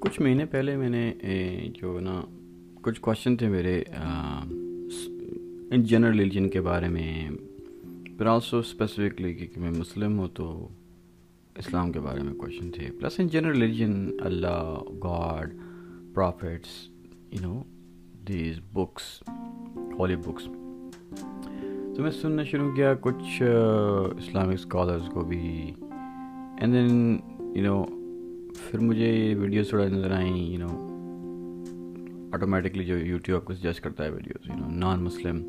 کچھ مہینے پہلے میں نے جو نا، کچھ کوشچن تھے میرے ان جنرل ریلیجن کے بارے میں پھر آلسو اسپیسیفکلی کہ میں مسلم ہوں تو اسلام کے بارے میں کوشچن تھے۔ Plus in general religion Allah God prophets you know these books holy books تو میں سننا شروع کیا، کچھ اسلامک اسکالرس کو بھی۔ اینڈ دین یو نو پھر مجھے یہ ویڈیوز تھوڑا نظر آئیں یو نو آٹومیٹکلی جو یوٹیوب کو سجیسٹ کرتا ہے videos you know non Muslim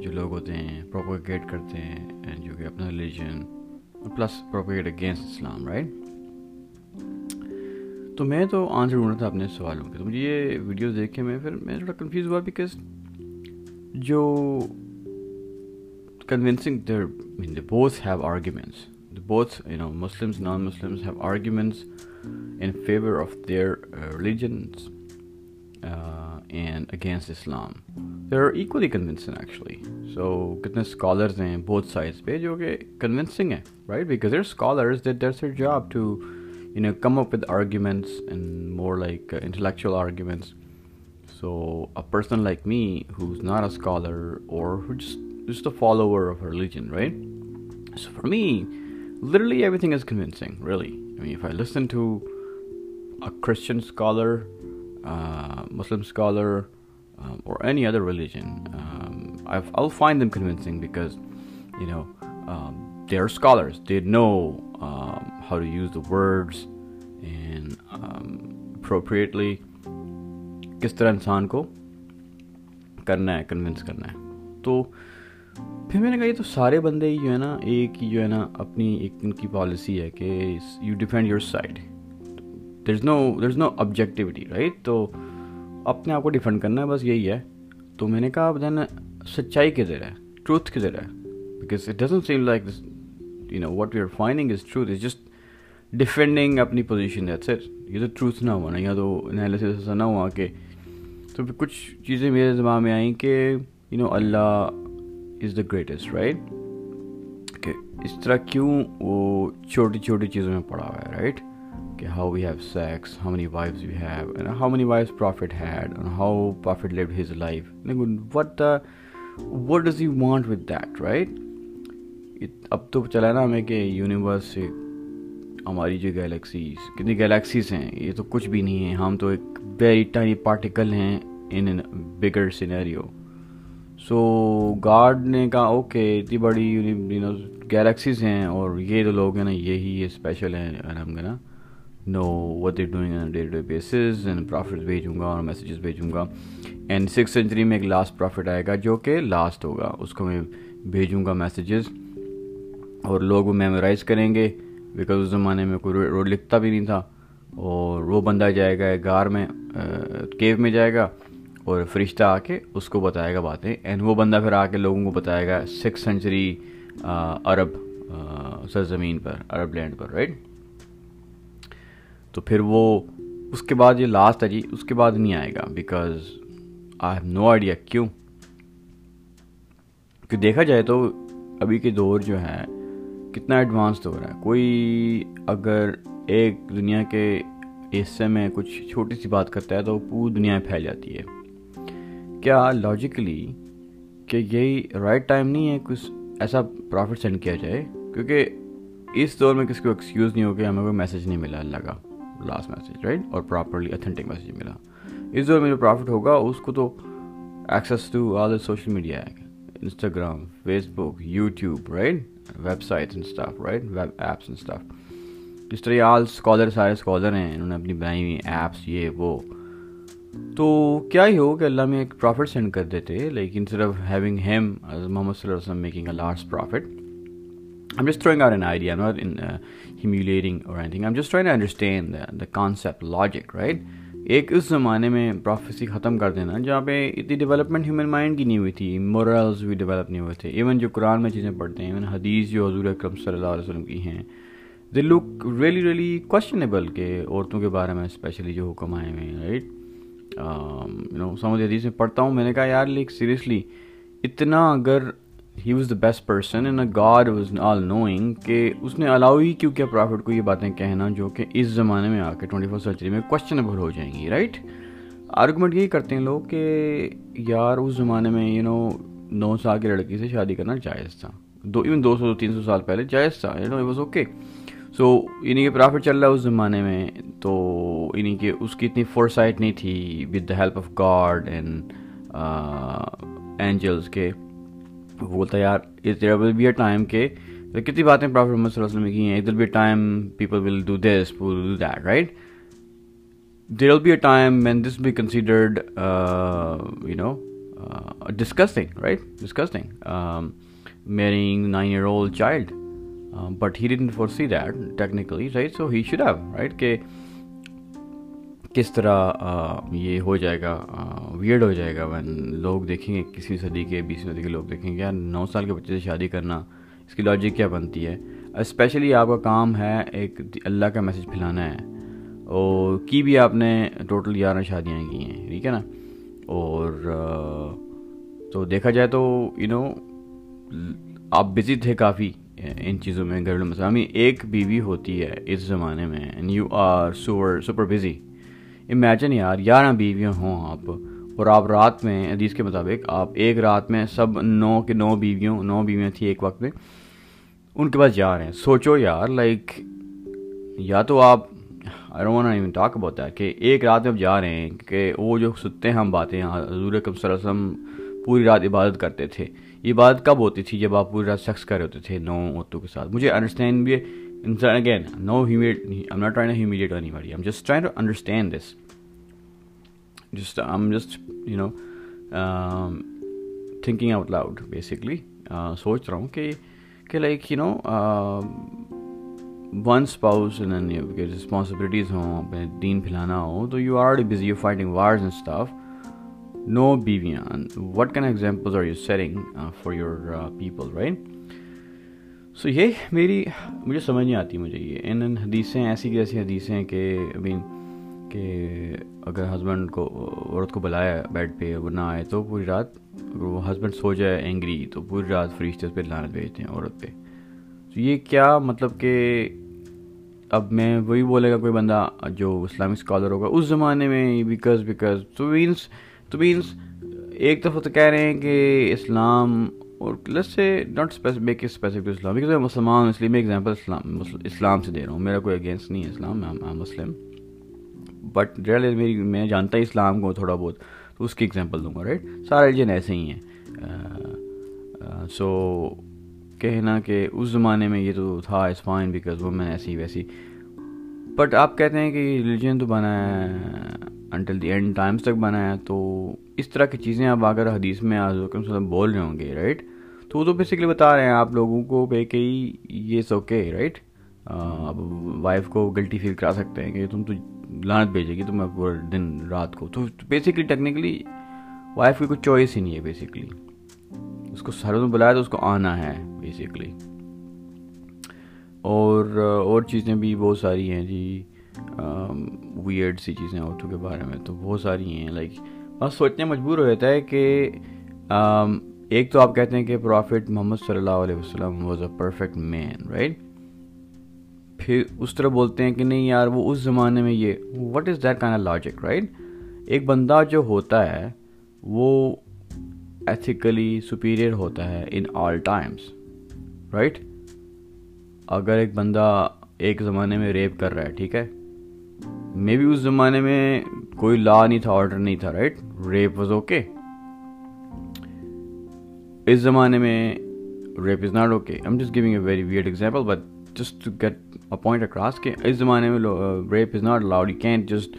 جو لوگ ہوتے ہیں پروپوگیٹ کرتے ہیں جو کہ اپنا religion plus propagate against Islam right تو میں تو آنسر ڈھونڈا تھا اپنے سوالوں کے، تو مجھے یہ ویڈیوز دیکھ کے میں پھر میں تھوڑا کنفیوز ہوا بیکاز جو convincing there man they both have arguments both you know Muslims, non-Muslims have arguments in favor of their uh, religions uh, and against Islam. They're equally convincing actually. So kitne scholars hain both sides pe jo ke convincing hai, right? Because they're scholars that that's their job to you know come up with arguments and more like uh, intellectual arguments. So a person like me who's not a scholar or who just just a follower of religion, right? So for me, literally everything is convincing, really. I mean, if I listen to a Christian scholar, uh, Muslim scholar, um, or any other religion, um, I'll find them convincing because, you know, um, they're scholars. They know how to use the words and appropriately. کس طرح انسان کو کرنا ہے convince کرنا ہے تو پھر میں نے کہا یہ تو سارے بندے ہی جو ہے نا، ایک ہی جو ہے نا اپنی ایک ان کی پالیسی ہے کہ you defend your side there is no there is no objectivity right تو اپنے آپ کو ڈیفینڈ کرنا ہے، بس یہی ہے۔ تو میں نے کہا دین سچائی کدھر ہے؟ ٹروتھ کدھر ہے؟ Because it doesn't seem like you know what you are finding is truth is just defending اپنی پوزیشن ہے سر یہ تو ٹروتھ نہ ہوا نا، یا تو انالیسس ایسا نہ ہوا کہ تو پھر کچھ چیزیں میرے دماغ میں آئیں کہ you know Allah is the greatest right کہ اس طرح کیوں وہ چھوٹی چھوٹی چیزوں میں پڑا ہوا ہے رائٹ کہ how we have sex how many wives we have how many wives prophet had how prophet live his life what the what does you want with that right اب تو چلا نا ہمیں کہ یونیورس سے ہماری جو گیلیکسیز کتنی گیلیکسیز ہیں، یہ تو کچھ بھی نہیں ہے ہم تو ایک ویری ٹائنی پارٹیکل ہیں in bigger scenario so God نے کہا اوکے اتنی بڑی یو نو گیلیکسیز ہیں اور یہ جو لوگ ہیں نا، یہی یہ اسپیشل ہیں ہم کہنا know what is doing day to day basis and prophet بھیجوں گا اور میسیجز بھیجوں گا. اینڈ سکس سینچری میں ایک لاسٹ پرافٹ آئے گا جو کہ لاسٹ ہوگا، اس کو میں بھیجوں گا میسیجز اور لوگ وہ میمورائز کریں گے بیکاز اس زمانے میں کوئی روڈ لکھتا بھی نہیں تھا اور وہ بندہ جائے گا گار میں کیو میں جائے گا اور فرشتہ آ کے اس کو بتائے گا باتیں۔ اینڈ وہ بندہ پھر آ کے لوگوں کو بتائے گا سکس سینچری عرب سرزمین پر، عرب لینڈ پر رائٹ تو پھر وہ اس کے بعد یہ لاسٹ ہے جی اس کے بعد نہیں آئے گا because I have no idea کیوں۔ کہ دیکھا جائے تو ابھی کے دور جو ہے، کتنا ایڈوانس دور ہے۔ کوئی اگر ایک دنیا کے حصے میں کچھ چھوٹی سی بات کرتا ہے تو پوری دنیا میں پھیل جاتی ہے۔ کیا لاجیکلی کہ یہی رائٹ ٹائم نہیں ہے کچھ ایسا پروفٹ سینڈ کیا جائے؟ کیونکہ اس دور میں کسی کو ایکسکیوز نہیں ہو کہ ہمیں کوئی میسیج نہیں ملا اللہ کا لاسٹ میسیج رائٹ اور پراپرلی اتھینٹک میسیج ملا۔ اس دور میں جو پروفٹ ہوگا، اس کو تو access to all the social media ہے Instagram Facebook YouTube right websites and stuff right web apps and stuff اس طرح آل اسکالر سارے اسکالر ہیں، انہوں نے اپنی بنائی ہوئی ایپس یہ، وہ۔ تو کیا ہی ہو کہ اللہ میں ایک پروفٹ سینڈ کر دیتے، لیکن صرف ہیونگ ہیم محمد صلی اللہ علیہ وسلم making a last prophet I'm just throwing or an idea not in humiliating or anything I'm just trying understand the concept logic right ایک اس زمانے میں پروفیسی ختم کر دینا، جہاں پہ اتنی ڈیولپمنٹ ہیومن مائنڈ کی نہیں ہوئی تھی مورلز بھی ڈیولپ نہیں ہوئے تھے. ایون جو قرآن میں چیزیں پڑھتے ہیں ایون حدیث جو حضور اکرم صلی اللہ علیہ وسلم کی ہیں they look really really questionable کہ عورتوں کے بارے میں اسپیشلی جو حکم آئے ہوئے ہیں رائٹ یو نو سمجھ حدیث میں پڑھتا ہوں میں نے کہا یار لیک سیریسلی اتنا اگر he was the best person in God was all knowing کہ اس نے الاؤ ہی کیوں کیا پرافٹ کو یہ باتیں کہنا جو کہ اس زمانے میں آ کے ٹوئنٹی فسٹ سینچری میں کوشچنیبل ہو جائیں گی رائٹ آرگومنٹ یہی کرتے ہیں لوگ کہ یار اس زمانے میں یو نو نو سال کی لڑکی سے شادی کرنا جائز تھا دو ایون دو سو تین سو سال پہلے جائز تھا you know was okay so انہیں کے پرافٹ چل رہا ہے اس زمانے میں، تو یعنی انہیں کے اس کی اتنی فور سائٹ نہیں تھی with the help of God and angels کے۔ وہ بولتا یار دیر ول بی اے ٹائم کہ کتنی باتیں پرافٹ محمد صلی اللہ علیہ وسلم کی ہیں۔ ادھر be a time people will do this will do that right there will be a time when this be considered you know discussing right discussing marrying nine year old child but he done for see that technically right so he should have right کہ کس طرح یہ ہو جائے گا weird ہو جائے گا when لوگ دیکھیں گے کسی صدی کے بیسویں صدی کے لوگ دیکھیں گے یار نو سال کے بچے سے شادی کرنا اس کی لاجک کیا بنتی ہے اسپیشلی آپ کا کام ہے ایک اللہ کا میسج پھیلانا ہے اور کی بھی آپ نے ٹوٹل گیارہ شادیاں کی ہیں ٹھیک ہے نا اور تو دیکھا جائے تو یو نو آپ بزی تھے کافی ان چیزوں میں گھریلو مسئلہ ایک بیوی ہوتی ہے اس زمانے میں and you are sure super busy imagine یار گیارہ بیویاں ہوں آپ، اور آپ رات میں حدیث کے مطابق آپ ایک رات میں سب نو کے نو بیویوں، نو بیویاں تھیں ایک وقت میں، ان کے پاس جا رہے ہیں. سوچو یار لائک یا تو آپ ایون ٹاک اباؤٹ ہے کہ ایک رات میں اب جا رہے ہیں، کہ وہ جو ستتے ہیں ہم باتیں، حضور صلی اللہ علیہ وسلم پوری رات عبادت کرتے تھے یہ بات کب ہوتی تھی جب آپ پوری رات سیکس کر رہے ہوتے تھے نو عورتوں کے ساتھ؟ مجھے انڈرسٹینڈ بھی again no humiliate I'm not try humiliate anybody I'm just try to understand this just I'm just you know thinking out loud basically سوچ رہا ہوں کہ کہ like you know one spouse responsibilities ہوں، اپنے دین پھیلانا ہو، تو you are busy you fighting wars and stuff no بیویاں what can examples are you setting for your people right so یہ میری مجھے سمجھ نہیں آتی مجھے یہ ان ان حدیثیں ایسی کی ایسی حدیثیں کہ ابھی کہ اگر ہسبینڈ کو عورت کو بلایا بیڈ پہ وہ نہ آئے تو پوری رات وہ ہسبینڈ سو جائے اینگری تو پوری رات فرشتے پہ لانت بھیجتے ہیں عورت پہ تو یہ کیا مطلب کہ اب میں وہی بولے گا کوئی بندہ جو اسلامک اسکالر ہوگا اس زمانے میں بیکاز بیکاز تو مینس تو مینس ایک دفعہ تو کہہ رہے ہیں کہ اسلام اور لس سے not specific specific Islam because میں مسلمان اس لیے میں ایگزامپل اسلام اسلام سے دے رہا ہوں. میرا کوئی اگینسٹ نہیں ہے اسلام، میں مسلم. بٹ ریئل میری میں جانتا ہی اسلام کو تھوڑا بہت، تو اس کی ایگزامپل دوں گا رائٹ سارے ریلیجن ایسے ہی ہیں. سو کہنا کہ اس زمانے میں یہ تو تھا اس فائن بیکاز وہ میں ایسی ویسی. بٹ آپ کہتے ہیں کہ ریلیجن تو بنا ہے انٹل دی اینڈ ٹائمس تک بنا ہے، تو اس طرح کی چیزیں آپ اگر حدیث میں وسلم بول رہے ہوں گے رائٹ تو وہ تو بیسکلی بتا رہے ہیں آپ لوگوں کو پہ کہ یہ اوکے رائٹ اب وائف کو گلٹی فیل کرا سکتے ہیں کہ تم تو لانت بھیجے گی تمہیں پورے دن رات کو۔ تو بیسکلی ٹیکنیکلی وائف کی کوئی چوائس ہی نہیں ہے بیسکلی اس کو سر میں بلایا تو اس کو آنا ہے بیسکلی اور اور چیزیں بھی بہت ساری ہیں جی۔ ویئرڈ سی چیزیں عورتوں کے بارے میں تو بہت ساری ہیں لائک بس سوچنے مجبور ہو جاتا ہے کہ ایک تو آپ کہتے ہیں کہ پرافٹ محمد صلی اللہ علیہ وسلم was a perfect man right پھر اس طرح بولتے ہیں کہ نہیں یار، وہ اس زمانے میں یہ what is that kind logic right ایک بندہ جو ہوتا ہے، وہ ایتھیکلی سپیریئر ہوتا ہے ان آل ٹائمس رائٹ اگر ایک بندہ ایک زمانے میں ریپ کر رہا ہے، ٹھیک ہے؟ مے بی اس زمانے میں کوئی لا نہیں تھا آرڈر نہیں تھا رائٹ ریپ واز اوکے اس زمانے میں rape is not okay I'm just giving a very weird example but just to get a point across کہ اس زمانے میں rape is not allowed you can't just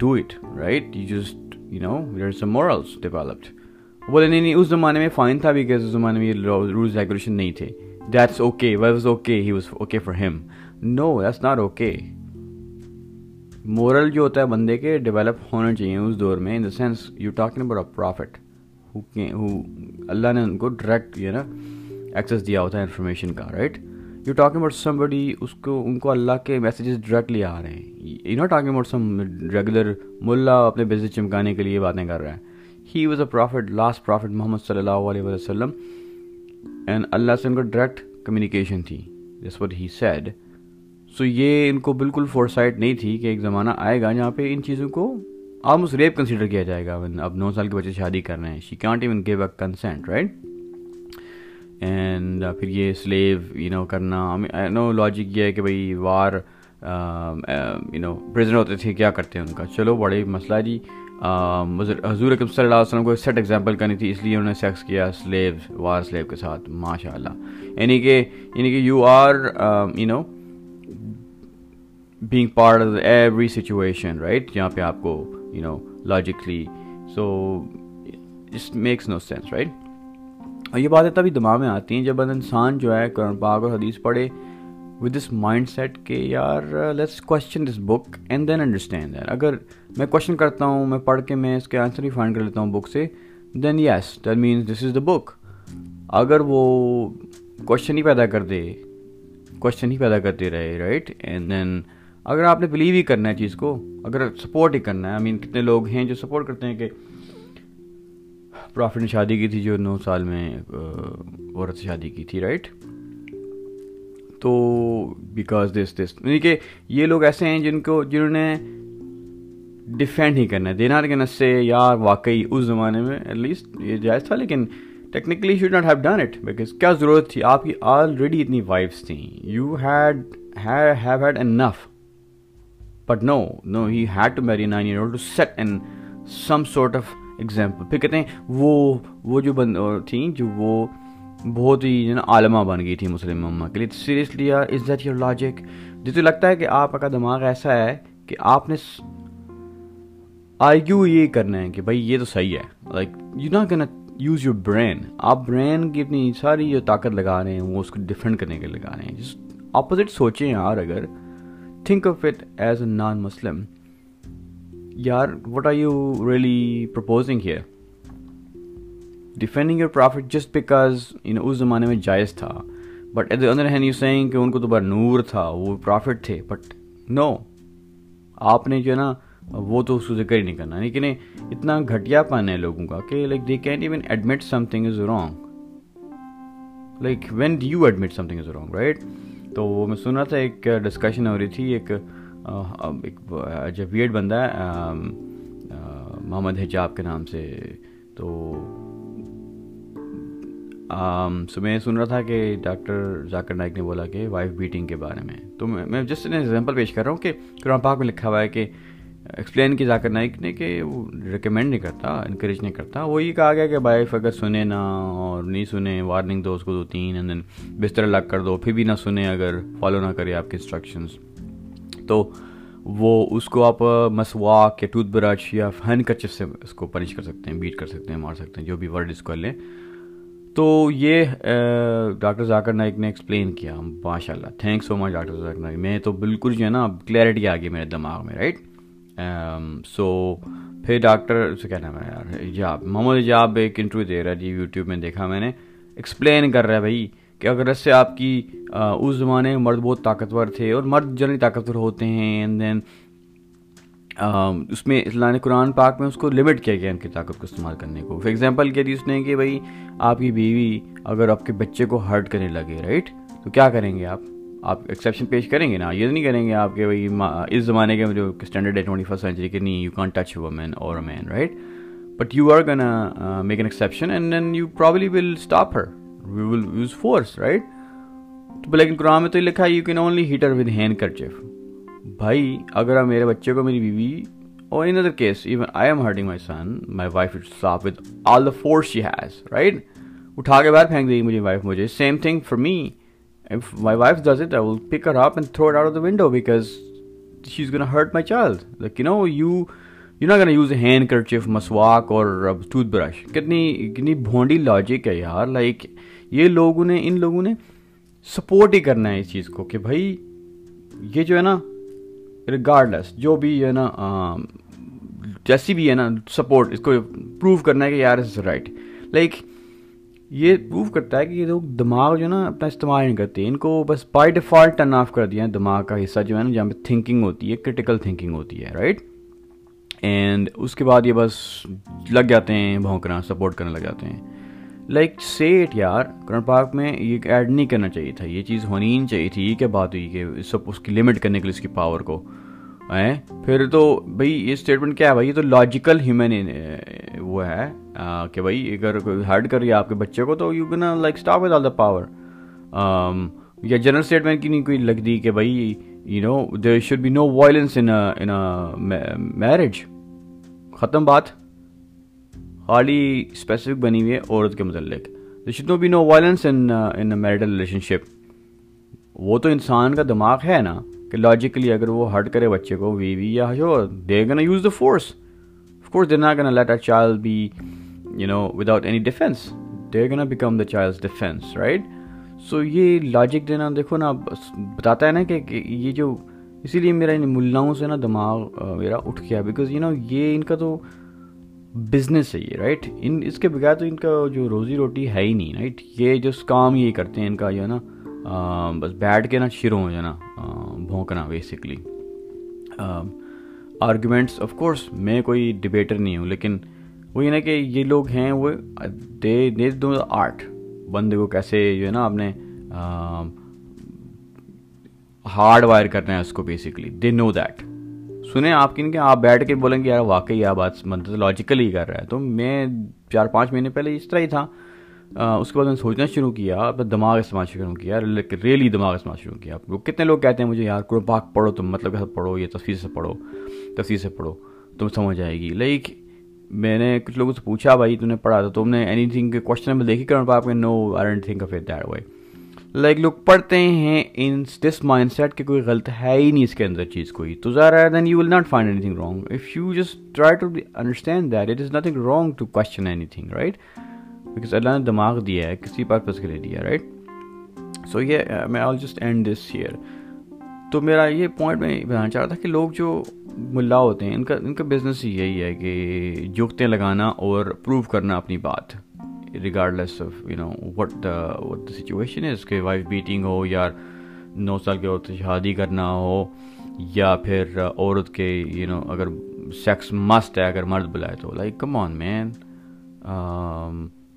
do it right you just you know there some morals developed بولے نہیں نہیں، اس زمانے میں fine تھا بھی کہ اس زمانے میں یہ رولز ریگولیشن نہیں تھے. That's okay was okay he was okay for him no that's not okay moral جو ہوتا ہے بندے کے ڈیولپ ہونا چاہیے اس دور میں in the sense you talking about a prophet اللہ نے ان کو ڈائریکٹ یہ نا ایکسیس دیا ہوتا ہے انفارمیشن کا right you talking about somebody اس کو ان کو اللہ کے میسیجز ڈائریکٹلی آ رہے ہیں۔ You not talking about some regular ملا اپنے بزنس چمکانے کے لیے باتیں کر رہا ہے۔ He was a prophet last prophet Muhammad صلی اللہ علیہ وسلم اینڈ اللہ سے ان کا ڈائریکٹ کمیونیکیشن تھی۔ جس وٹ ہی سیڈ سو یہ ان کو بالکل فور سائٹ نہیں تھی کہ ایک زمانہ آئے گا جہاں پہ ان چیزوں کو آلموسٹ ریپ کنسیڈر کیا جائے گا. اب نو سال کے بچے شادی کر رہے ہیں. She can't even give a consent right and پھر یہ سلیو یو نو کرنا. نو لاجک یہ ہے کہ بھائی وار یو نو پریزنٹ ہوتے تھے. کیا کرتے ہیں ان کا؟ چلو، بڑے مسئلہ جی. حضور اکم صلی اللہ علیہ وسلم کو سیٹ ایگزامپل کرنی تھی، اس لیے انہوں نے سیکس کیا سلیو وار سلیو کے ساتھ. ماشاء اللہ یعنی کہ یعنی کہ you are you know being part of every situation right جہاں پہ آپ کو you know logically so it makes no sense right اور یہ باتیں تبھی دماغ میں آتی ہیں جب انسان جو ہے قرآن پاک اور حدیث پڑھے ود دس مائنڈ سیٹ کہ یار let's question this book and then understand that اگر میں کوشچن کرتا ہوں، میں پڑھ کے میں اس کے آنسر ہی فائنڈ کر لیتا ہوں بک سے then yes that means this is the book اگر وہ کوشچن ہی پیدا کر دے کوشچن ہی پیدا کرتے رہے رائٹ اینڈ دین اگر آپ نے بلیو ہی کرنا ہے چیز کو، اگر سپورٹ ہی کرنا ہے آئی مین کتنے لوگ ہیں جو سپورٹ کرتے ہیں کہ پرافٹ نے شادی کی تھی جو نو سال میں عورت سے شادی کی تھی رائٹ تو بیکاز دس دس یعنی کہ یہ لوگ ایسے ہیں جن کو، جنہوں نے ڈیفینڈ ہی کرنا ہے دینا لیکن اس سے یار واقعی اس زمانے میں ایٹ لیسٹ یہ جائز تھا، لیکن technically should not have done it because کیا ضرورت تھی؟ آپ کی آلریڈی اتنی وائفس تھیں you had have had enough but no no he had to marry nine year to set an some sort of example پھر کہتے ہیں وہ وہ جو بند تھیں جو وہ بہت ہی جو نا عالمہ بن گئی تھی مسلم مما کے لیے سیریسلی یار از دیٹ یور لاجک جسے لگتا ہے کہ آپ کا دماغ ایسا ہے کہ آپ نے آرگیو یہ کرنا ہے کہ بھائی یہ تو صحیح ہے لائک یو نا کین یوز یور برین آپ برین کی اپنی ساری جو طاقت لگا رہے ہیں وہ اس کو ڈیفینڈ کرنے کے لگا رہے ہیں جس اپوزٹ سوچیں یار اگر think of it as a non Muslim یار what are you really proposing here defending your prophet just because in اس زمانے میں جائز تھا but at the other hand you saying کہ ان کو تو بڑا نور تھا، وہ پرافٹ تھے. بٹ نو آپ نے جو ہے نا، وہ تو اس کو ذکر ہی نہیں کرنا. یعنی لیکن اتنا گھٹیا پن ہے لوگوں کا کہ like they can even admit something is wrong like when do you admit something is wrong right تو وہ میں سن رہا تھا، ایک ڈسکشن ہو رہی تھی، ایک جب ویڈ بندہ ہے محمد حجاب کے نام سے۔ تو سو میں سن رہا تھا کہ ڈاکٹر ذاکر نائک نے بولا کہ وائف بیٹنگ کے بارے میں۔ تو میں جسٹ ایگزامپل پیش کر رہا ہوں کہ قرآن پاک میں لکھا ہوا ہے کہ ایکسپلین کی ذاکر نائک نے کہ وہ ریکمینڈ نہیں کرتا انکریج نہیں کرتا. وہ یہ کہا گیا کہ وائف اگر سنے نہ اور نہیں سنے وارننگ دو اس کو دو تین اینڈ دین بستر الگ کر دو. پھر بھی نہ سنے اگر فالو نہ کرے آپ کے انسٹرکشنز تو وہ اس کو آپ مسواک یا ٹوتھ برش یا ہینڈ کچف سے اس کو پنش کر سکتے ہیں بیٹ کر سکتے ہیں، مار سکتے ہیں، جو بھی ورڈ اس کو لیں تو یہ ڈاکٹر ذاکر نائک نے ایکسپلین کیا. ماشاء اللہ thank so much doctor Zakir Naik. میں تو بالکل جو ہے نا کلیئرٹی آ گئی میرے دماغ میں رائٹ Um, سو پھر ڈاکٹر سے کیا نام ہے یار؟ ایجاب محمد ایجاب ایک انٹرویو دے رہا ہے جی یوٹیوب میں دیکھا میں نے۔ ایکسپلین کر رہا ہے بھائی کہ اگر اس سے آپ کی اس زمانے میں مرد بہت طاقتور تھے اور مرد جنرلی طاقتور ہوتے ہیں اینڈ دین اس میں اسلام قرآن پاک میں اس کو لمٹ کیا گیا ان کی طاقت کو استعمال کرنے کو۔ فار ایگزامپل کیا تھی اس نے کہ بھائی آپ کی بیوی اگر آپ کے بچے کو ہرٹ کرنے لگے رائٹ تو کیا کریں گے آپ؟ آپ ایکسیپشن پیش کریں گے نا؟ یہ نہیں کریں گے آپ کہ بھائی اس زمانے کے جو اسٹینڈرڈ ہے ٹوئنٹی فرسٹ سینچری کے، نہیں you can touch oh man اور man right but you are gonna make an exception and then you probably will stop her we will use force right تو لیکن قرآن میں تو یہ لکھا ہے you can only hit her with handkerchief بھائی، اگر آپ میرے بچے کو، میری بیوی اور in other case even I am hurting my son my wife it stop with all the force she has right اٹھا کے باہر پھینک دے گی مجھے وائف مجھے. Same thing for me If my wife does it, I will pick her up and throw it out of the window because she's going to hurt my child. Like, you know, you, you're not going to use a handkerchief, مسواک اور tooth brush کتنی کتنی Bhondi logic ہے یار like یہ لوگوں نے ان لوگوں نے سپورٹ ہی کرنا ہے اس چیز کو کہ بھائی یہ جو ہے نا ریگارڈلیس جو بھی ہے نا جیسی بھی ہے نا سپورٹ اس کو پروو کرنا ہے کہ یار از رائٹ لائک یہ پروو کرتا ہے کہ یہ لوگ دماغ جو ہے نا اپنا استعمال نہیں کرتے، ان کو بس بائی ڈیفالٹ ٹرن آف کر دیا ہے دماغ کا حصہ جو ہے نا جہاں پہ تھنکنگ ہوتی ہے کرٹیکل تھنکنگ ہوتی ہے رائٹ اینڈ اس کے بعد یہ بس لگ جاتے ہیں، بھونکنا سپورٹ کرنے لگ جاتے ہیں۔ لائک سیٹ یار، قرآن پاک میں یہ ایڈ نہیں کرنا چاہیے تھا، یہ چیز ہونی نہیں چاہیے تھی، یہ کیا بات ہوئی کہ سب اس کی لمٹ کرنے کے لیے اس کی پاور کو۔ پھر تو بھائی یہ اسٹیٹمنٹ کیا ہے بھائی؟ یہ تو لاجیکل ہیومن وہ ہے کہ بھائی اگر کوئی ہرٹ کر رہی ہے آپ کے بچے کو تو you can like stop with all the power یا جنرل اسٹیٹمنٹ کی نہیں کوئی لگ دی کہ بھائی you know there should be no violence in marriage ختم بات. خالی اسپیسیفک بنی ہوئی ہے عورت کے متعلق. There should no be no violence in marital relationship وہ تو انسان کا دماغ ہے نا؟ کہ لاجیکلی اگر وہ ہرٹ کرے بچے کو وی وی یا جو they gonna use the force of course they نا gonna let a child be you know without any defence they gonna become the child defence right so یہ لاجک دینا دیکھو نا بتاتا ہے نا کہ یہ جو، اسی لیے میرا ان ملاؤں سے نا دماغ میرا اٹھ گیا بیکاز یو نو یہ ان کا تو بزنس ہے یہ رائٹ ان، اس کے بغیر تو ان کا جو روزی روٹی ہے ہی نہیں رائٹ یہ جو کام یہ کرتے ہیں ان کا، جو ہے نا بس بیٹھ کے نا شروع ہو جانا۔ بھونکنا بیسکلی آرگومنٹس آف کورس میں کوئی ڈبیٹر نہیں ہوں، لیکن وہی نا کہ یہ لوگ ہیں، وہ دے دے دو آرٹ بندے کو کیسے جو ہے نا آپ نے um, ہارڈ وائر کرنا ہے اس کو بیسکلی دے نو دیٹ سنیں آپ کن کے، آپ بیٹھ کے بولیں گے، یار واقعی آپ بات مطلب لاجیکل ہی کر رہا ہے۔ تو میں چار پانچ مہینے پہلے اس طرح ہی تھا۔ اس کے بعد میں نے سوچنا شروع کیا، اپنا دماغ استعمال شروع کیا ریئلی دماغ استعمال شروع کیا۔ کتنے لوگ کہتے ہیں مجھے، یار قرآن پاک پڑھو تم مطلب کیسے پڑھو، یہ تصویر سے پڑھو تصویر سے پڑھو، تم سمجھ آئے گی۔ لائک میں نے کچھ لوگوں سے پوچھا، بھائی تم نے پڑھا تو تم نے اینی تھنگ کے کوشچن میں دیکھی کرنا پاک میں no I don't think of it that way like لوگ پڑھتے ہیں ان دس مائنڈ سیٹ کہ کوئی غلط ہے ہی نہیں اس کے اندر چیز کوئی۔ تو ظاہر ہے then you will not find anything wrong if you just try to understand that it is nothing wrong to question anything right because اللہ نے دماغ دیا ہے، کسی پرپز کے لیے دیا رائٹ سو یہ uh, میں all just and this year تو میرا یہ پوائنٹ میں بتانا چاہ رہا تھا کہ لوگ جو ملا ہوتے ہیں، ان کا ان کا بزنس ہی یہی ہے کہ جوکتیں لگانا اور پروو کرنا اپنی بات regardless of you know what the what the situation ہے اس کے وائف بیٹنگ ہو یا نو سال کی عورت سے شادی کرنا ہو، یا پھر عورت کے یو نو اگر سیکس مسٹ ہے، اگر مرد بلائے تو. Like come on man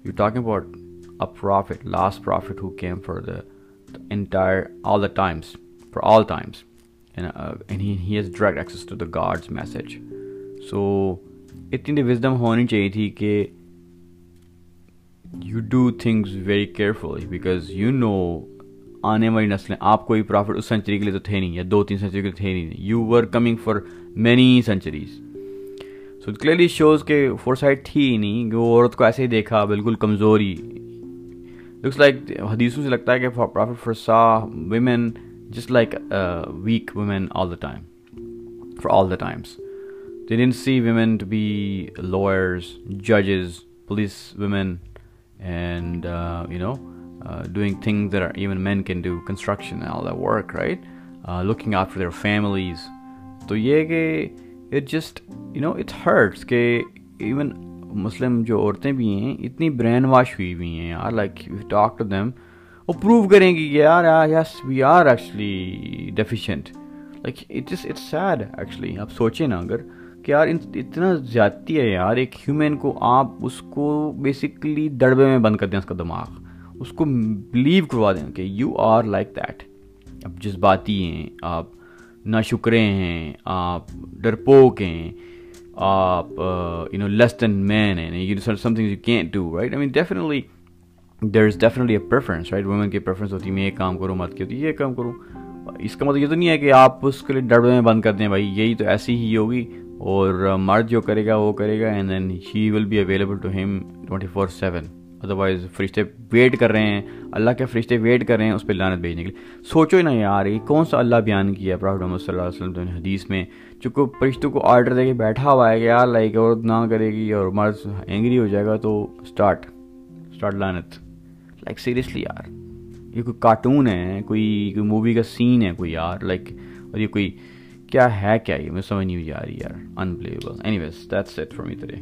you talking about a prophet last prophet who came for the entire all the times for all times he has direct access to the God's message so اتنی wisdom ہونی چاہیے تھی کہ you do things very carefully because you know آنے والی نسلیں آپ کوئی پرافٹ اس سینچری کے لیے تو تھے نہیں یا دو تین سینچری کے لیے تھے نہیں you were coming for many centuries so clearly shows کہ فور سائڈ تھی ہی نہیں کہ وہ عورت کو ایسے ہی دیکھا بالکل کمزوری لکس لائک حدیثوں سے لگتا ہے کہ پرافٹ فار سا women just like weak women all the time for all the times they done see women to be lawyers ججز police women and you know doing thing there even men can do construction all the work right looking after their families تو یہ کہ it just you know it hurts کہ even مسلم جو عورتیں بھی ہیں، اتنی برین واش ہوئی ہوئی ہیں یار. لائک ٹاک ٹو دیم وہ پروو کریں گی کہ یار yes we are actually deficient like it is it's sad actually آپ سوچیں نا اگر کہ یار اتنا زیادتی ہے یار. ایک ہیومن کو آپ اس کو بیسکلی دڑبے میں بند کر دیں، اس کا دماغ. اس کو بلیو کروا دیں کہ یو آر لائک دیٹ اب جذباتی ہیں، آپ نا شکرے ہیں، آپ ڈرپوک ہیں، آپ you know less than men ہیں you something you can't do right I mean definitely there is definitely a preference right women کی پریفرنس ہوتی ہے، میں یہ کام کروں مت کی ہوتی ہے، یہ کام کروں۔ اس کا مطلب یہ تو نہیں ہے کہ آپ اس کے لیے ڈربے میں بند کر دیں بھائی، یہی تو ایسی ہی ہوگی۔ اور مرد جو کرے گا، وہ کرے گا and then he will be available to him twenty four seven otherwise فرشتے ویٹ کر رہے ہیں۔ اللہ کے فرشتے ویٹ کر رہے ہیں، اس پہ لانت بھیجنے کے لیے۔ سوچو ہی نا یار، یہ کون سا اللہ بیان کیا ہے؟ محمد صلی اللہ علیہ وسلم حدیث میں چونکہ فرشتوں کو آرڈر دے کے بیٹھا ہوا ہے کہ یار لائک عورت نہ کرے گی اور مرض اینگری ہو جائے گا تو اسٹارٹ اسٹارٹ لانت لائک سیریسلی یار، یہ کوئی کارٹون ہے، کوئی کوئی مووی کا سین ہے کوئی یار؟ لائک اور یہ کوئی کیا ہے کیا یہ؟ مجھے سمجھ نہیں ہوئی جا رہی یار unbelievable anyways that's it for me today